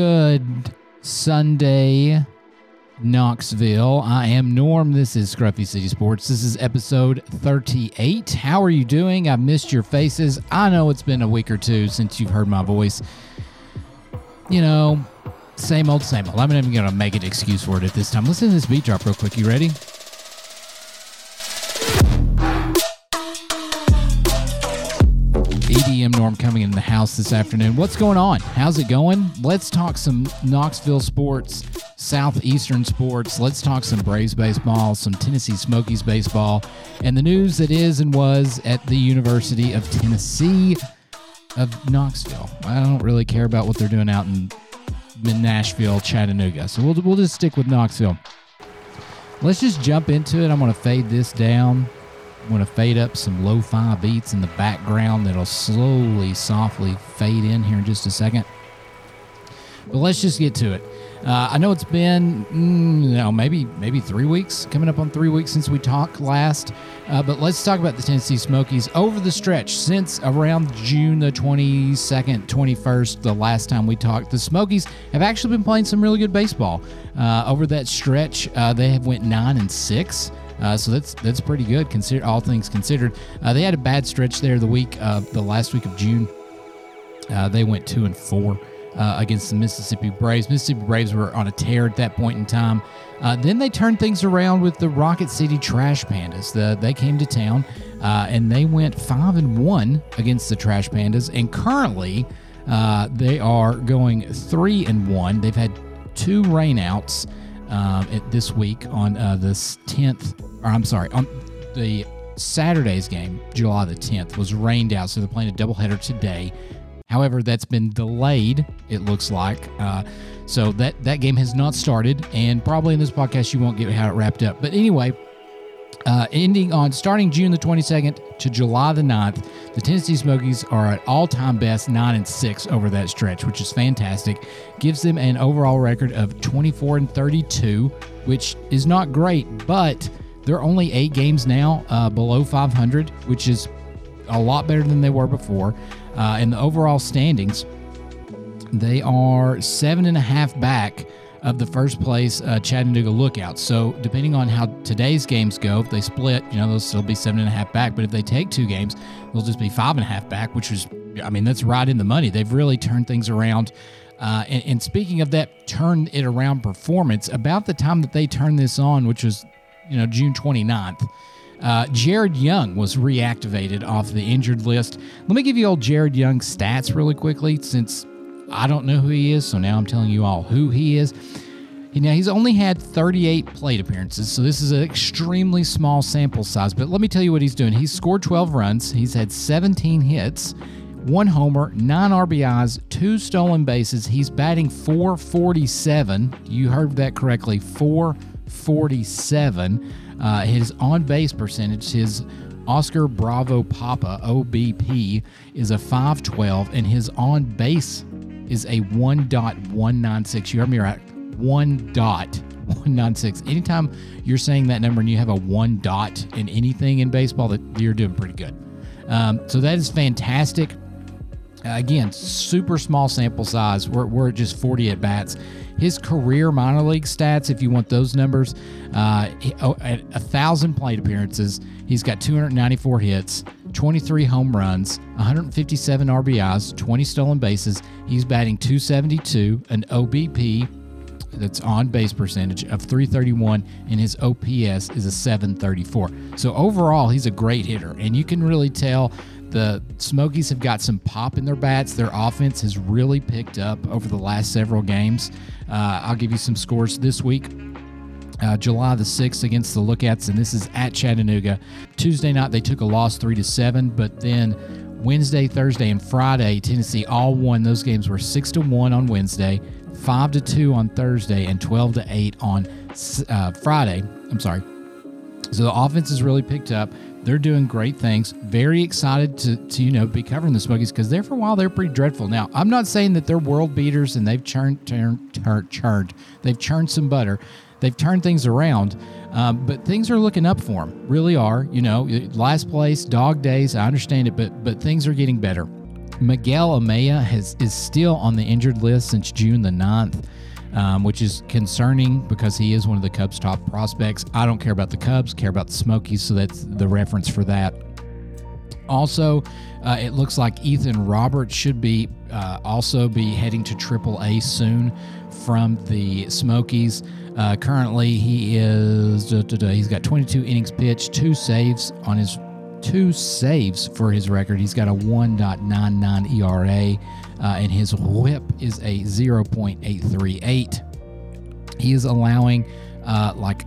Good Sunday, Knoxville. I am Norm. This is Scruffy City Sports. This is episode 38. How are you doing? I've missed your faces. I know it's been a week or two since you've heard my voice. You know, same old, same old. I'm not even going to make an excuse for it at this time. Listen to this beat drop real quick. You ready? EDM Norm coming in the house this afternoon. What's going on? How's it going? Let's talk some Knoxville sports, Southeastern sports. Let's talk some Braves baseball, some Tennessee Smokies baseball, and the news that is and was at the University of Tennessee of Knoxville. I don't really care about what they're doing out in, Nashville, Chattanooga. So we'll, we'll just stick with Knoxville. Let's just jump into it. I'm going to fade this down. Going to fade up some lo-fi beats in the background that'll slowly, softly fade in here in just a second. But let's just get to it. Uh, I know it's been, mm, you know, maybe maybe three weeks, coming up on three weeks since we talked last. Uh, but let's talk about the Tennessee Smokies over the stretch since around June the 22nd, 21st, the last time we talked. The Smokies have actually been playing some really good baseball uh, over that stretch. Uh, they have went nine and six. Uh, so that's that's pretty good, consider all things considered. Uh, they had a bad stretch there the week, uh, the last week of June. Uh, they went two and four uh, against the Mississippi Braves. Mississippi Braves were on a tear at that point in time. Uh, then they turned things around with the Rocket City Trash Pandas. The, they came to town and they went five and one against the Trash Pandas, and currently they are going three and one. They've had two rainouts. Um, this week on uh, the 10th, or I'm sorry, on the Saturday's game, July the 10th, was rained out, so they're playing a doubleheader today. However, that's been delayed. It looks like, uh, so that that game has not started, and probably in this podcast you won't get how it wrapped up. But anyway, uh, ending on starting June the 22nd to July the 9th, the Tennessee Smokies are at all-time best 9 and 6 over that stretch, which is fantastic. Gives them an overall record of 24 and 32, which is not great, but they're only 8 games now uh, below 500, which is a lot better than they were before. Uh, in the overall standings, they are seven and a half back of the first place uh, Chattanooga Lookouts. So depending on how today's games go, if they split, you know, they'll still be seven and a half back. But if they take two games, they'll just be five and a half back, which is, I mean, that's right in the money. They've really turned things around. Uh, and, and speaking of that, turn it around performance, about the time that they turned this on, which was, you know, June 29th. Uh, Jared Young was reactivated off the injured list. Let me give you old Jared Young's stats really quickly, since I don't know who he is, so now I'm telling you all who he is. Now, he's only had 38 plate appearances, so this is an extremely small sample size. But let me tell you what he's doing. He's scored 12 runs, he's had 17 hits, one homer, nine RBIs, two stolen bases. He's batting 447. You heard that correctly 447. Uh, his on base percentage, his Oscar Bravo Papa OBP is a 512, and his on base is a 1.196. You heard me right. 1.196. Anytime you're saying that number and you have a one dot in anything in baseball, that you're doing pretty good. Um, so that is fantastic. Uh, again, super small sample size. We're, we're just 40 at bats. His career minor league stats, if you want those numbers, uh, oh, at a thousand plate appearances, he's got 294 hits, 23 home runs, 157 RBIs, 20 stolen bases. He's batting 272, an OBP that's on base percentage of 331, and his OPS is a 734. So overall, he's a great hitter, and you can really tell the Smokies have got some pop in their bats. Their offense has really picked up over the last several games. Uh, I'll give you some scores this week. Uh, July the 6th against the Lookouts, and this is at Chattanooga. Tuesday night they took a loss three to seven, but then Wednesday, Thursday, and Friday Tennessee all won. Those games were six to one on Wednesday, five to two on Thursday, and twelve to eight on uh, Friday. I'm sorry. So the offense has really picked up. They're doing great things. Very excited to, to you know be covering the Smokies because there for a while they're pretty dreadful. Now I'm not saying that they're world beaters and they've churned churned churned, churned. they've churned some butter. They've turned things around, um, but things are looking up for them. Really are. You know, last place, dog days. I understand it, but but things are getting better. Miguel Amaya has is still on the injured list since June the 9th. Um, which is concerning because he is one of the Cubs' top prospects. I don't care about the Cubs, care about the Smokies, so that's the reference for that. Also, uh, it looks like Ethan Roberts should be uh, also be heading to AAA soon from the Smokies. Uh, currently, he is he's got 22 innings pitched, two saves on his two saves for his record. He's got a 1.99 ERA uh, and his whip is a 0.838. He is allowing uh, like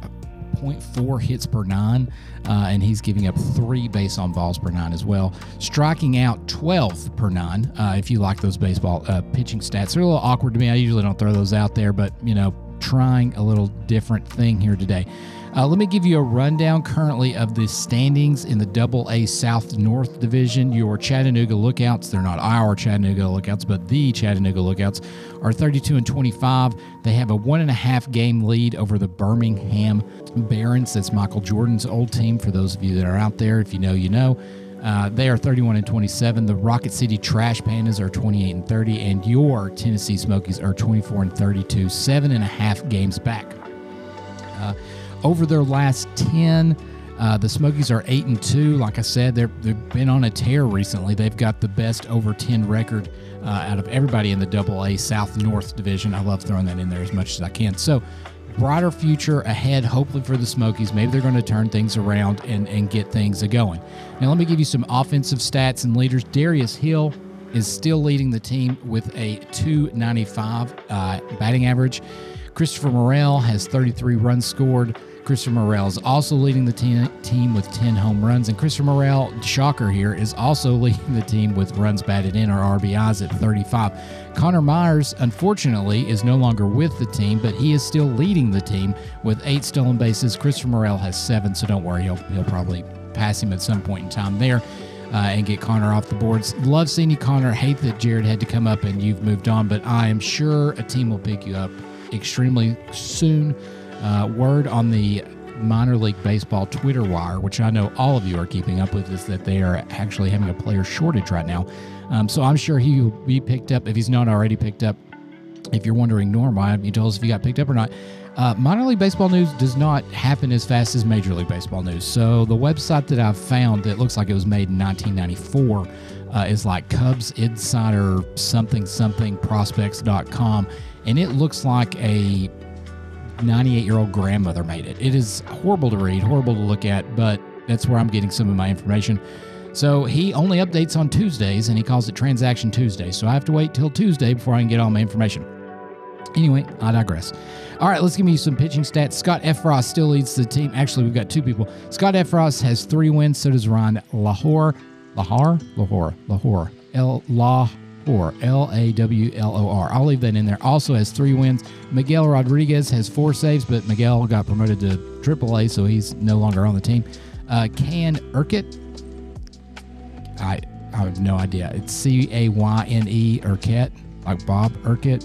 0.4 hits per nine, uh, and he's giving up three base on balls per nine as well. Striking out 12 per nine. Uh, if you like those baseball uh, pitching stats, they're a little awkward to me. I usually don't throw those out there, but you know, trying a little different thing here today. Uh, let me give you a rundown currently of the standings in the Double A South North Division. Your Chattanooga Lookouts, they're not our Chattanooga Lookouts, but the Chattanooga Lookouts, are 32 and 25. They have a one and a half game lead over the Birmingham Barons. That's Michael Jordan's old team. For those of you that are out there, if you know, you know. Uh, they are 31 and 27. The Rocket City Trash Pandas are 28 and 30, and your Tennessee Smokies are 24 and 32, seven and a half games back. Uh, over their last 10, uh, the Smokies are 8 and 2. Like I said, they've been on a tear recently. They've got the best over 10 record uh, out of everybody in the Double A South North Division. I love throwing that in there as much as I can. So, brighter future ahead, hopefully, for the Smokies. Maybe they're going to turn things around and, and get things going. Now, let me give you some offensive stats and leaders. Darius Hill is still leading the team with a 295 uh, batting average. Christopher Morel has 33 runs scored. Christopher Morel is also leading the team, team with 10 home runs. And Christopher Morel, shocker here, is also leading the team with runs batted in or RBIs at 35. Connor Myers, unfortunately, is no longer with the team, but he is still leading the team with eight stolen bases. Christopher Morel has seven, so don't worry, he'll, he'll probably pass him at some point in time there. Uh, and get Connor off the boards. Love seeing you, Connor. Hate that Jared had to come up and you've moved on, but I am sure a team will pick you up extremely soon. Uh, word on the minor league baseball Twitter wire, which I know all of you are keeping up with, is that they are actually having a player shortage right now. Um, so I'm sure he will be picked up if he's not already picked up. If you're wondering, Norm, why haven't you told us if he got picked up or not? Uh, minor league baseball news does not happen as fast as major league baseball news. So the website that I've found that looks like it was made in 1994 uh, is like Cubs Insider something something prospects.com, and it looks like a 98 year old grandmother made it. It is horrible to read, horrible to look at, but that's where I'm getting some of my information. So he only updates on Tuesdays and he calls it Transaction Tuesday. So I have to wait till Tuesday before I can get all my information. Anyway, I digress. All right, let's give you some pitching stats. Scott Effross still leads the team. Actually, we've got two people. Scott Effross has three wins. So does Ron Lahore. Lahore? Lahore. Lahore. L. Lahore. L A W L O R. I'll leave that in there. Also has three wins. Miguel Rodriguez has four saves, but Miguel got promoted to AAA, so he's no longer on the team. Uh, Cayne Ueckert. I I have no idea. It's C A Y N E Ueckert, like Bob Uecker,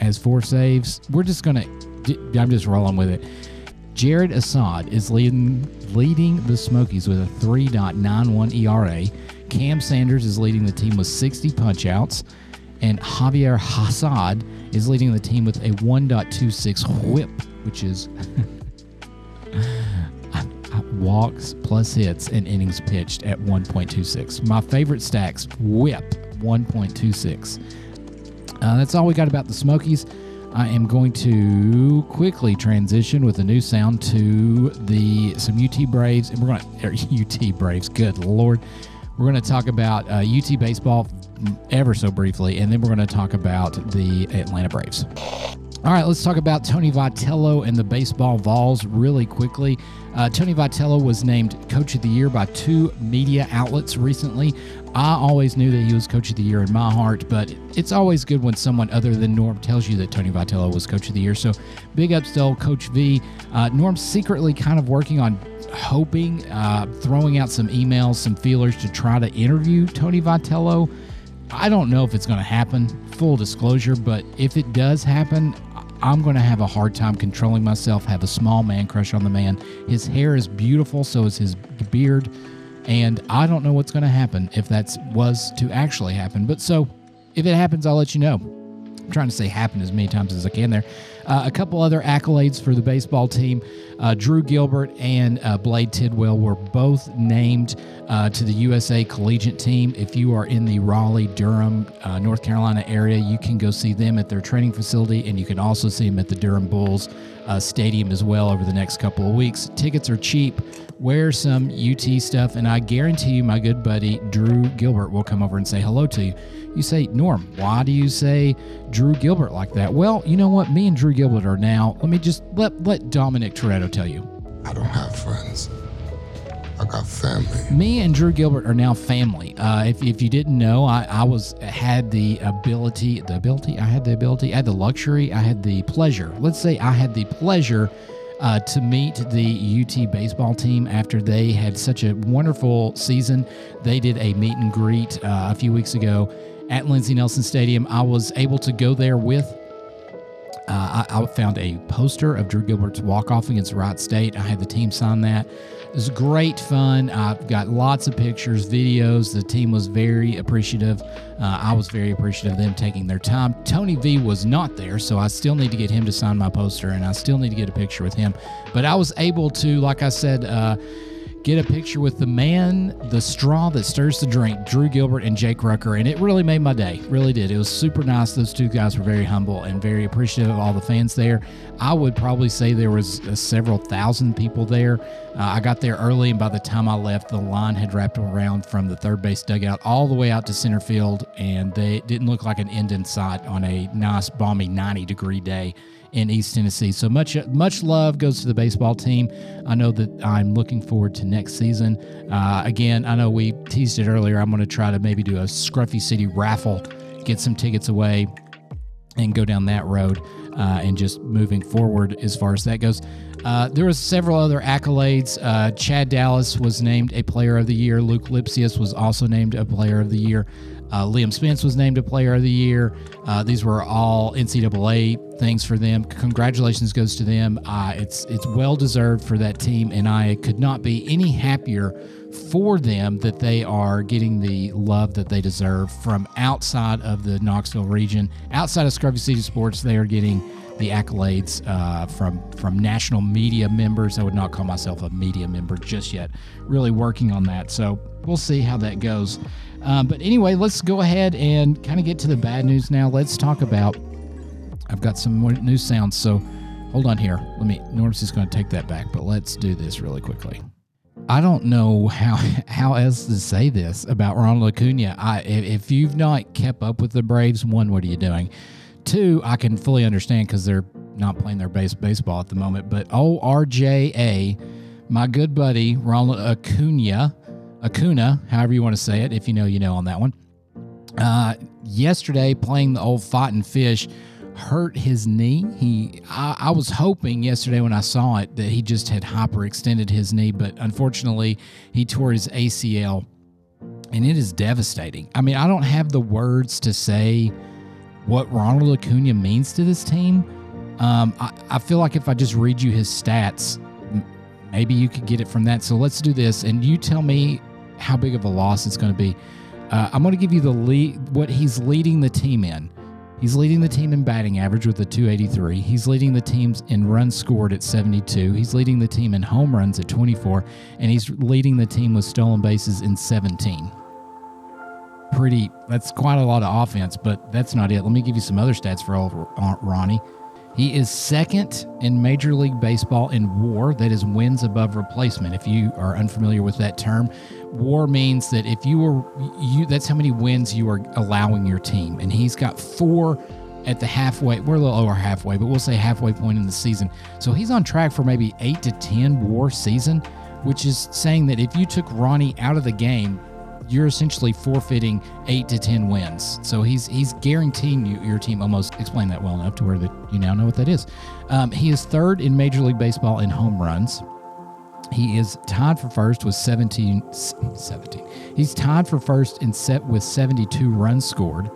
has four saves. We're just gonna. I'm just rolling with it. Jared Assad is leading leading the Smokies with a 3.91 ERA. Cam Sanders is leading the team with 60 punchouts, and Javier Assad is leading the team with a 1.26 whip, which is walks plus hits and innings pitched at 1.26. My favorite stacks whip 1.26. Uh, that's all we got about the Smokies. I am going to quickly transition with a new sound to the some UT Braves, and we're going to UT Braves. Good lord, we're going to talk about uh, UT baseball ever so briefly, and then we're going to talk about the Atlanta Braves. All right, let's talk about Tony Vitello and the baseball Vols really quickly. Uh, Tony Vitello was named Coach of the Year by two media outlets recently. I always knew that he was Coach of the Year in my heart, but it's always good when someone other than Norm tells you that Tony Vitello was Coach of the Year. So big ups to Coach V. Uh, Norm's secretly kind of working on hoping, uh, throwing out some emails, some feelers to try to interview Tony Vitello. I don't know if it's going to happen, full disclosure, but if it does happen, I'm going to have a hard time controlling myself, have a small man crush on the man. His hair is beautiful, so is his beard. And I don't know what's going to happen if that was to actually happen. But so if it happens, I'll let you know. I'm trying to say happen as many times as I can there. Uh, a couple other accolades for the baseball team. Uh, Drew Gilbert and uh, Blade Tidwell were both named uh, to the USA Collegiate Team. If you are in the Raleigh, Durham, uh, North Carolina area, you can go see them at their training facility, and you can also see them at the Durham Bulls uh, Stadium as well over the next couple of weeks. Tickets are cheap. Wear some UT stuff, and I guarantee you, my good buddy Drew Gilbert will come over and say hello to you. You say, Norm, why do you say Drew Gilbert like that? Well, you know what? Me and Drew Gilbert are now. Let me just let let Dominic Toretto tell you. I don't have friends. I got family. Me and Drew Gilbert are now family. Uh, if, if you didn't know, I, I was had the ability, the ability, I had the ability, I had the luxury, I had the pleasure. Let's say I had the pleasure uh, to meet the UT baseball team after they had such a wonderful season. They did a meet and greet uh, a few weeks ago at Lindsey Nelson Stadium. I was able to go there with. Uh, I, I, found a poster of Drew Gilbert's walk off against Wright State. I had the team sign that. It was great fun. I've got lots of pictures, videos. The team was very appreciative. Uh, I was very appreciative of them taking their time. Tony V was not there, so I still need to get him to sign my poster, and I still need to get a picture with him. But I was able to, like I said, uh, get a picture with the man, the straw that stirs the drink, Drew Gilbert and Jake Rucker, and it really made my day. Really did. It was super nice. Those two guys were very humble and very appreciative of all the fans there. I would probably say there was uh, several thousand people there. Uh, I got there early, and by the time I left, the line had wrapped around from the third base dugout all the way out to center field, and they didn't look like an end in sight on a nice, balmy 90 degree day in East Tennessee. So much much love goes to the baseball team. I know that I'm looking forward to next season. Uh, again, I know we teased it earlier. I'm going to try to maybe do a Scruffy City raffle, get some tickets away, and go down that road. Uh, and just moving forward as far as that goes. Uh, there was several other accolades. Uh, Chad Dallas was named a Player of the Year. Luke Lipcius was also named a Player of the Year. Uh, Liam Spence was named a Player of the Year. Uh, these were all NCAA things for them. Congratulations goes to them. Uh, it's it's well deserved for that team, and I could not be any happier for them that they are getting the love that they deserve from outside of the Knoxville region, outside of Scruffy City Sports. They are getting the accolades uh, from from national media members. I would not call myself a media member just yet. Really working on that, so we'll see how that goes. Um, but anyway, let's go ahead and kind of get to the bad news now. Let's talk about. I've got some more new sounds, so hold on here. Let me. Norm's just going to take that back, but let's do this really quickly. I don't know how how else to say this about Ronald Acuna. I if you've not kept up with the Braves, one, what are you doing? Two, I can fully understand because they're not playing their base baseball at the moment. But ORJA, my good buddy Ronald Acuna, Acuna, however you want to say it. If you know, you know on that one. Uh, yesterday, playing the old fighting fish, hurt his knee. He, I, I, was hoping yesterday when I saw it that he just had hyperextended his knee, but unfortunately, he tore his ACL, and it is devastating. I mean, I don't have the words to say what Ronald Acuna means to this team. Um, I, I feel like if I just read you his stats, maybe you could get it from that. So let's do this, and you tell me how big of a loss it's going to be. Uh, I'm going to give you the lead, what he's leading the team in. He's leading the team in batting average with a 283. He's leading the teams in runs scored at 72. He's leading the team in home runs at 24, and he's leading the team with stolen bases in 17. Pretty, that's quite a lot of offense, but that's not it. Let me give you some other stats for old uh, Ronnie. He is second in Major League Baseball in WAR, that is wins above replacement. If you are unfamiliar with that term, WAR means that if you were you, that's how many wins you are allowing your team, and he's got four at the halfway. We're a little over halfway, but we'll say halfway point in the season. So he's on track for maybe eight to ten WAR season, which is saying that if you took Ronnie out of the game, you're essentially forfeiting eight to ten wins. So he's he's guaranteeing you your team almost explain that well enough to where that you now know what that is. Um, he is third in Major League Baseball in home runs. He is tied for first with 17, 17. He's tied for first in set with 72 runs scored.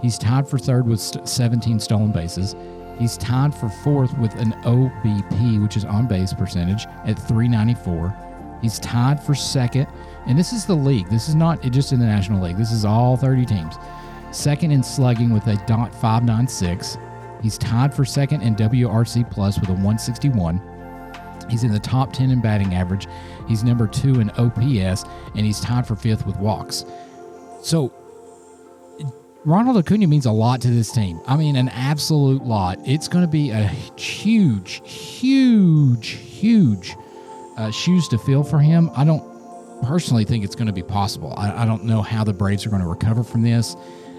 He's tied for third with 17 stolen bases. He's tied for fourth with an OBP, which is on base percentage, at 394. He's tied for second, and this is the league. This is not just in the National League. This is all 30 teams. Second in slugging with a .596. He's tied for second in WRC plus with a 161. He's in the top 10 in batting average. He's number two in OPS, and he's tied for fifth with walks. So Ronald Acuna means a lot to this team. I mean, an absolute lot. It's going to be a huge, huge, huge uh, shoes to fill for him. I don't personally think it's going to be possible. I, I don't know how the Braves are going to recover from this.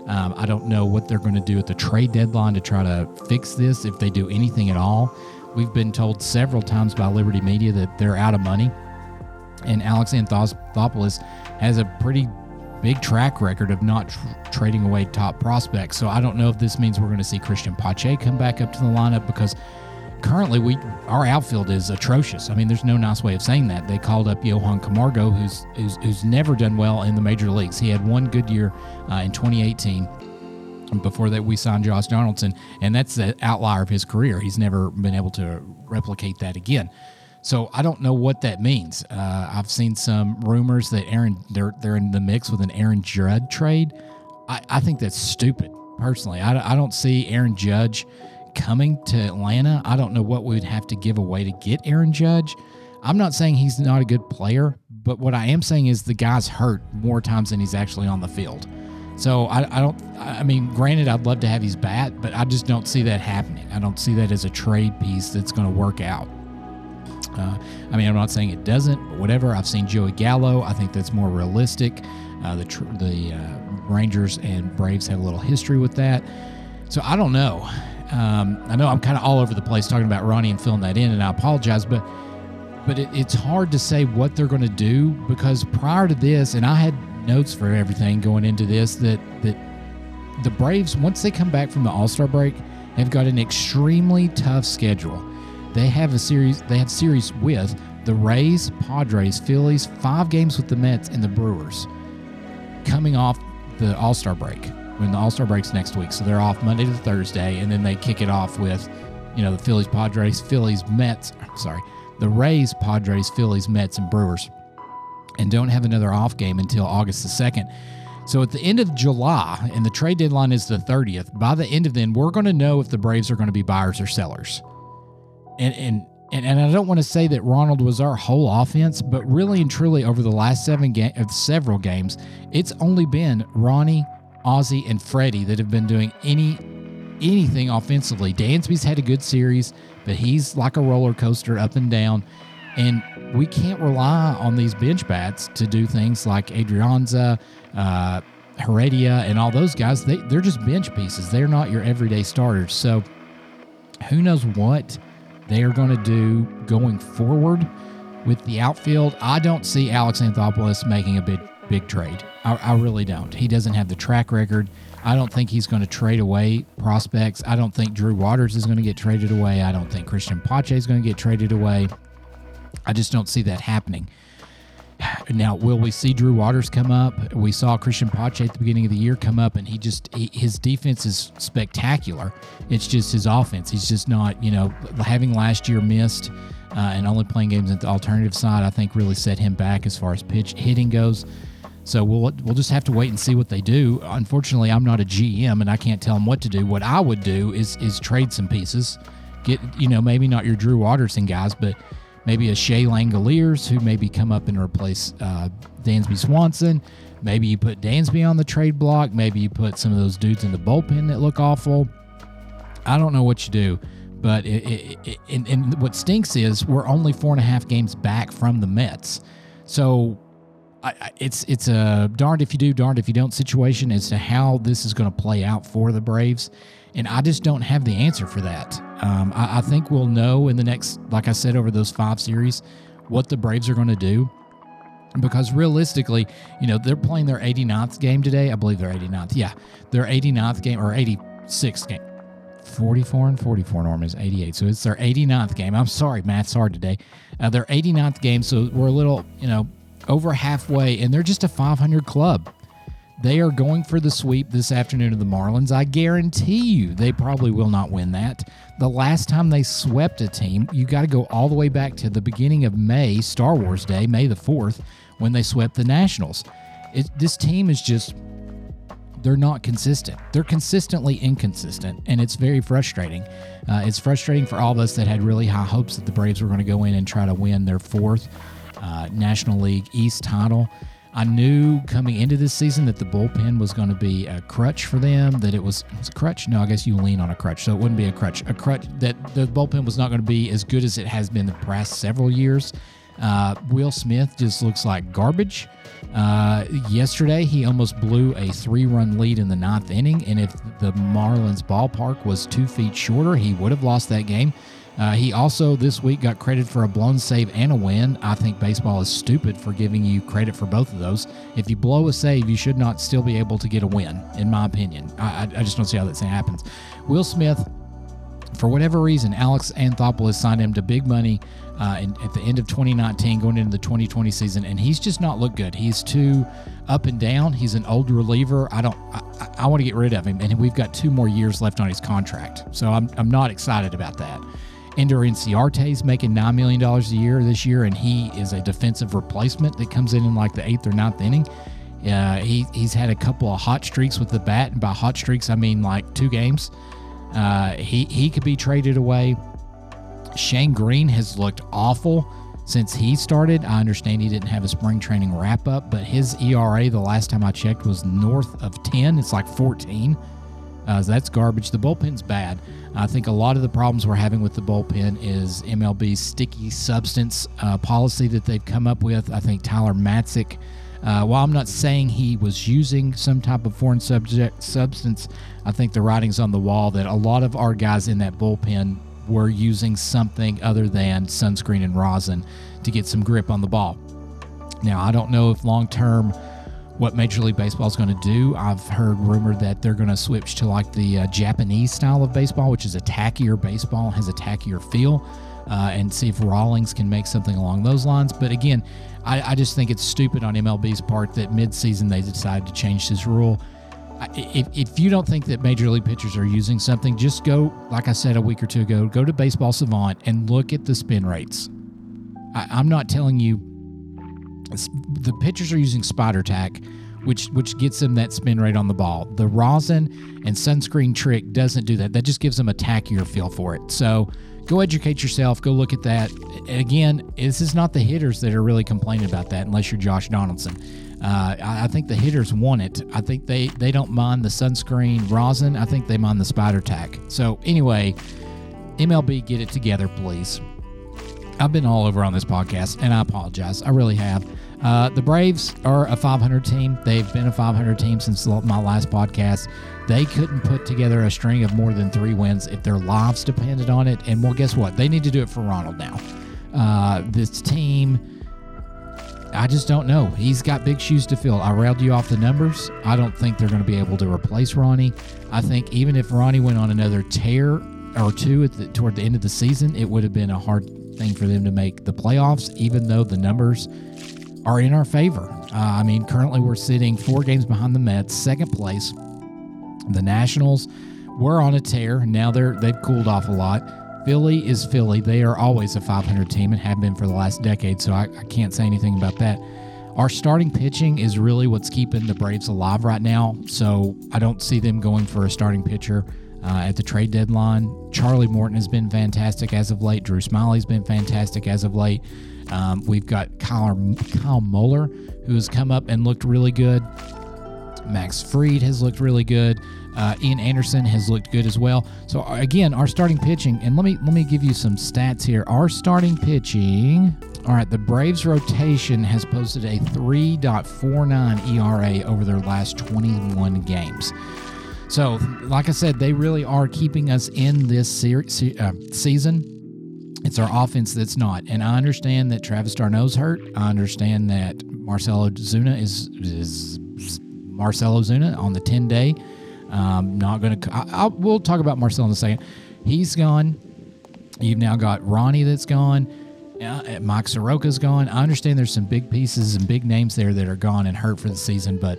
Um, I don't know what they're going to do at the trade deadline to try to fix this, if they do anything at all. We've been told several times by Liberty Media that they're out of money. And Alex Anthopoulos has a pretty big track record of not tr- trading away top prospects. So I don't know if this means we're going to see Christian Pache come back up to the lineup because currently we our outfield is atrocious. I mean, there's no nice way of saying that. They called up Johan Camargo, who's who's, who's never done well in the major leagues. He had one good year uh, in 2018. Before that, we signed Josh Donaldson, and that's the outlier of his career. He's never been able to replicate that again. So I don't know what that means. Uh, I've seen some rumors that Aaron they're they're in the mix with an Aaron Judge trade. I, I think that's stupid. Personally, I, I don't see Aaron Judge coming to Atlanta. I don't know what we would have to give away to get Aaron Judge. I'm not saying he's not a good player, but what I am saying is the guy's hurt more times than he's actually on the field. So I, I don't. I mean, granted, I'd love to have his bat, but I just don't see that happening. I don't see that as a trade piece that's going to work out. Uh, I mean, I'm not saying it doesn't, but whatever. I've seen Joey Gallo. I think that's more realistic. Uh, the the uh, Rangers and Braves have a little history with that. So I don't know. Um, I know I'm kind of all over the place talking about Ronnie and filling that in, and I apologize, but but it, it's hard to say what they're going to do because prior to this, and I had notes for everything going into this that that the Braves once they come back from the All Star break have got an extremely tough schedule. They have a series. They have series with the Rays, Padres, Phillies, five games with the Mets and the Brewers, coming off the All Star break. When the All Star break's next week, so they're off Monday to Thursday, and then they kick it off with, you know, the Phillies, Padres, Phillies, Mets. Sorry, the Rays, Padres, Phillies, Mets, and Brewers, and don't have another off game until August the second. So at the end of July, and the trade deadline is the 30th, by the end of then, we're going to know if the Braves are going to be buyers or sellers and and and, and I don't want to say that Ronald was our whole offense, but really and truly over the last seven game, uh, several games, it's only been Ronnie, Ozzie, and Freddie that have been doing any anything offensively. Dansby's had a good series, but he's like a roller coaster up and down, and we can't rely on these bench bats to do things like Adrianza, uh, Heredia, and all those guys. They they're just bench pieces. They're not your everyday starters. So who knows what they are going to do going forward with the outfield. I don't see Alex Anthopoulos making a big big trade. I, I really don't. He doesn't have the track record. I don't think he's going to trade away prospects. I don't think Drew Waters is going to get traded away. I don't think Christian Pache is going to get traded away. I just don't see that happening. Now, will we see Drew Waters come up? We saw Christian Pache at the beginning of the year come up, and he just he, his defense is spectacular. It's just his offense. He's just not, you know, having last year missed uh, and only playing games at the alternative side. I think really set him back as far as pitch hitting goes. So we'll we'll just have to wait and see what they do. Unfortunately, I'm not a GM and I can't tell them what to do. What I would do is is trade some pieces, get you know maybe not your Drew Watterson guys, but maybe a Shea Langeliers who maybe come up and replace uh, Dansby Swanson. Maybe you put Dansby on the trade block. Maybe you put some of those dudes in the bullpen that look awful. I don't know what you do, but it, it, it, and, and what stinks is we're only four and a half games back from the Mets. So I, it's it's a darned if you do, darned if you don't situation as to how this is going to play out for the Braves, and I just don't have the answer for that. Um, I, I, think we'll know in the next, like I said, over those five series, what the Braves are going to do. Because realistically, you know, they're playing their 89th game today. I believe they're 89th. Yeah, their 89th game or 86th game. 44 and 44, Norm is 88. So it's their 89th game. I'm sorry, math's hard today. Uh, their 89th game. So we're a little, you know, over halfway, and they're just a 500 club. They are going for the sweep this afternoon of the Marlins. I guarantee you they probably will not win that. The last time they swept a team, you got to go all the way back to the beginning of May, Star Wars Day, May the 4th, when they swept the Nationals. It, this team is just they're not consistent. They're consistently inconsistent, and it's very frustrating. Uh, it's frustrating for all of us that had really high hopes that the Braves were going to go in and try to win their fourth uh, National League East title. I knew coming into this season that the bullpen was going to be a crutch for them. That it was, was a crutch. No, I guess you lean on a crutch, so it wouldn't be a crutch. A crutch that the bullpen was not going to be as good as it has been the past several years. Uh, Will Smith just looks like garbage. Uh, yesterday, he almost blew a three run lead in the ninth inning. And if the Marlins ballpark was two feet shorter, he would have lost that game. Uh, he also this week got credit for a blown save and a win. I think baseball is stupid for giving you credit for both of those. If you blow a save, you should not still be able to get a win, in my opinion. I, I just don't see how that thing happens. Will Smith, for whatever reason, Alex Anthopoulos signed him to big money uh, in, at the end of 2019, going into the 2020 season, and he's just not looked good. He's too up and down. He's an old reliever. I don't. I, I want to get rid of him, and we've got two more years left on his contract, so I'm I'm not excited about that. Ender Inciarte is making $9 million a year this year, and he is a defensive replacement that comes in in like the eighth or ninth inning. Uh, he, he's had a couple of hot streaks with the bat, and by hot streaks, I mean like two games. Uh, he, he could be traded away. Shane Greene has looked awful since he started. I understand he didn't have a spring training wrap up, but his ERA the last time I checked was north of 10. It's like 14. Uh, that's garbage. The bullpen's bad. I think a lot of the problems we're having with the bullpen is MLB's sticky substance uh, policy that they've come up with. I think Tyler Matzek, uh, while I'm not saying he was using some type of foreign subject substance, I think the writing's on the wall that a lot of our guys in that bullpen were using something other than sunscreen and rosin to get some grip on the ball. Now, I don't know if long term what Major League Baseball is going to do. I've heard rumor that they're going to switch to like the uh, Japanese style of baseball, which is a tackier baseball, has a tackier feel, uh, and see if Rawlings can make something along those lines. But again, I, I just think it's stupid on MLB's part that midseason they decided to change this rule. If, if you don't think that major league pitchers are using something, just go, like I said a week or two ago, go to Baseball Savant and look at the spin rates. I, I'm not telling you the pitchers are using Spider Tack, which which gets them that spin rate on the ball. The rosin and sunscreen trick doesn't do that. That just gives them a tackier feel for it. So go educate yourself. Go look at that. Again, this is not the hitters that are really complaining about that, unless you're Josh Donaldson. Uh, I, I, think the hitters want it. I think they they don't mind the sunscreen rosin. I think they mind the Spider Tack. So anyway, MLB, get it together, please. I've been all over on this podcast, and I apologize. I really have. Uh, the Braves are a 500 team. They've been a 500 team since my last podcast. They couldn't put together a string of more than three wins if their lives depended on it. And well, guess what? They need to do it for Ronald now. Uh, this team, I just don't know. He's got big shoes to fill. I railed you off the numbers. I don't think they're going to be able to replace Ronnie. I think even if Ronnie went on another tear or two the, toward the end of the season, it would have been a hard thing for them to make the playoffs, even though the numbers are in our favor. Uh, I mean, currently we're sitting four games behind the Mets, second place. The Nationals were on a tear. Now they're they've cooled off a lot. Philly is Philly. They are always a 500 team and have been for the last decade. So I, I can't say anything about that. Our starting pitching is really what's keeping the Braves alive right now. So I don't see them going for a starting pitcher uh, at the trade deadline. Charlie Morton has been fantastic as of late. Drew Smyly's been fantastic as of late. Um, we've got Kyle, Kyle Muller, who has come up and looked really good. Max Fried has looked really good. Uh, Ian Anderson has looked good as well. So uh, again, our starting pitching, and let me let me give you some stats here. Our starting pitching. All right, the Braves rotation has posted a 3.49 ERA over their last 21 games. So, like I said, they really are keeping us in this se- uh, season. It's our offense that's not. And I understand that Travis d'Arnaud's hurt. I understand that Marcell Ozuna is, is Marcell Ozuna on the 10 day. Um, not going to. We'll talk about Marcelo in a second. He's gone. You've now got Ronnie that's gone. Uh, Mike Soroka's gone. I understand there's some big pieces and big names there that are gone and hurt for the season, but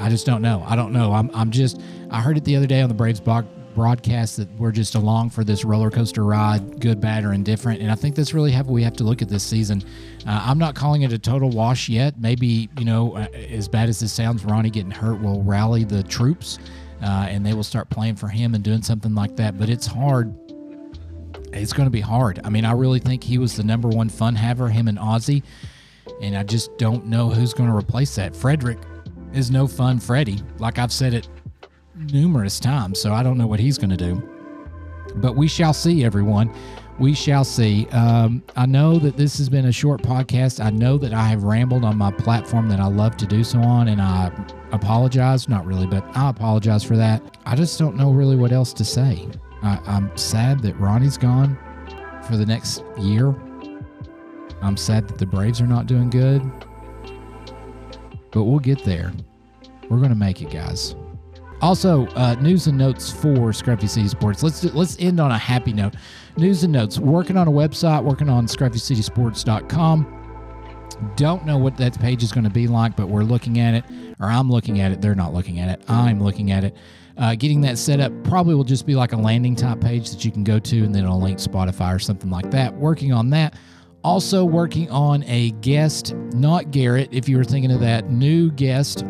I just don't know. I don't know. I'm, I'm just, I heard it the other day on the Braves broadcast that we're just along for this roller coaster ride, good, bad, or indifferent. And I think that's really how we have to look at this season. Uh, I'm not calling it a total wash yet. Maybe, you know, uh, as bad as this sounds, Ronnie getting hurt will rally the troops uh, and they will start playing for him and doing something like that. But it's hard. It's going to be hard. I mean, I really think he was the number one fun haver, him and Ozzie. And I just don't know who's going to replace that. Frederick is no fun Freddie. Like I've said it numerous times, so I don't know what he's going to do. But we shall see, everyone. We shall see. Um, I know that this has been a short podcast. I know that I have rambled on my platform that I love to do so on, and I apologize. Not really, but I apologize for that. I just don't know really what else to say. I, I'm sad that Ronnie's gone for the next year. I'm sad that the Braves are not doing good, but we'll get there. We're going to make it, guys. Also, uh, news and notes for Scruffy City Sports. Let's do, let's end on a happy note. News and notes. Working on a website. Working on ScruffyCitySports.com. Don't know what that page is going to be like, but we're looking at it, or I'm looking at it. They're not looking at it. I'm looking at it. Uh, getting that set up probably will just be like a landing type page that you can go to, and then it'll link Spotify or something like that. Working on that. Also working on a guest, not Garrett, if you were thinking of that, new guest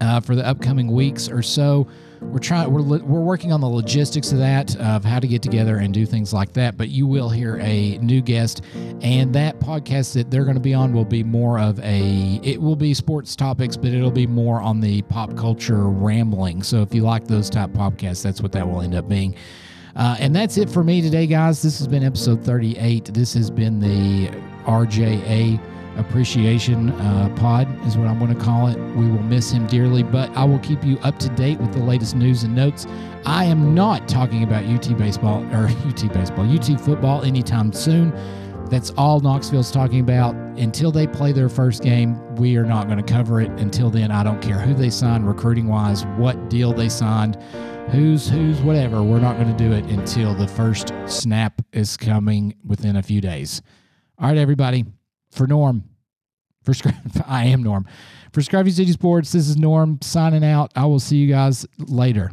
uh, for the upcoming weeks or so. We're trying. We're we're working on the logistics of that, of how to get together and do things like that. But you will hear a new guest, and that podcast that they're going to be on will be more of a. It will be sports topics, but it'll be more on the pop culture rambling. So if you like those type podcasts, that's what that will end up being. Uh, and that's it for me today, guys. This has been episode 38. This has been the RJA appreciation uh, pod is what I'm going to call it. We will miss him dearly, but I will keep you up to date with the latest news and notes. I am not talking about UT baseball or UT baseball, UT football anytime soon. That's all Knoxville's talking about. Until they play their first game, we are not going to cover it. Until then, I don't care who they sign recruiting wise, what deal they signed, who's who's whatever. We're not going to do it until the first snap is coming within a few days. All right, everybody for Norm, for I am Norm. For Scruffy City Sports, this is Norm signing out. I will see you guys later.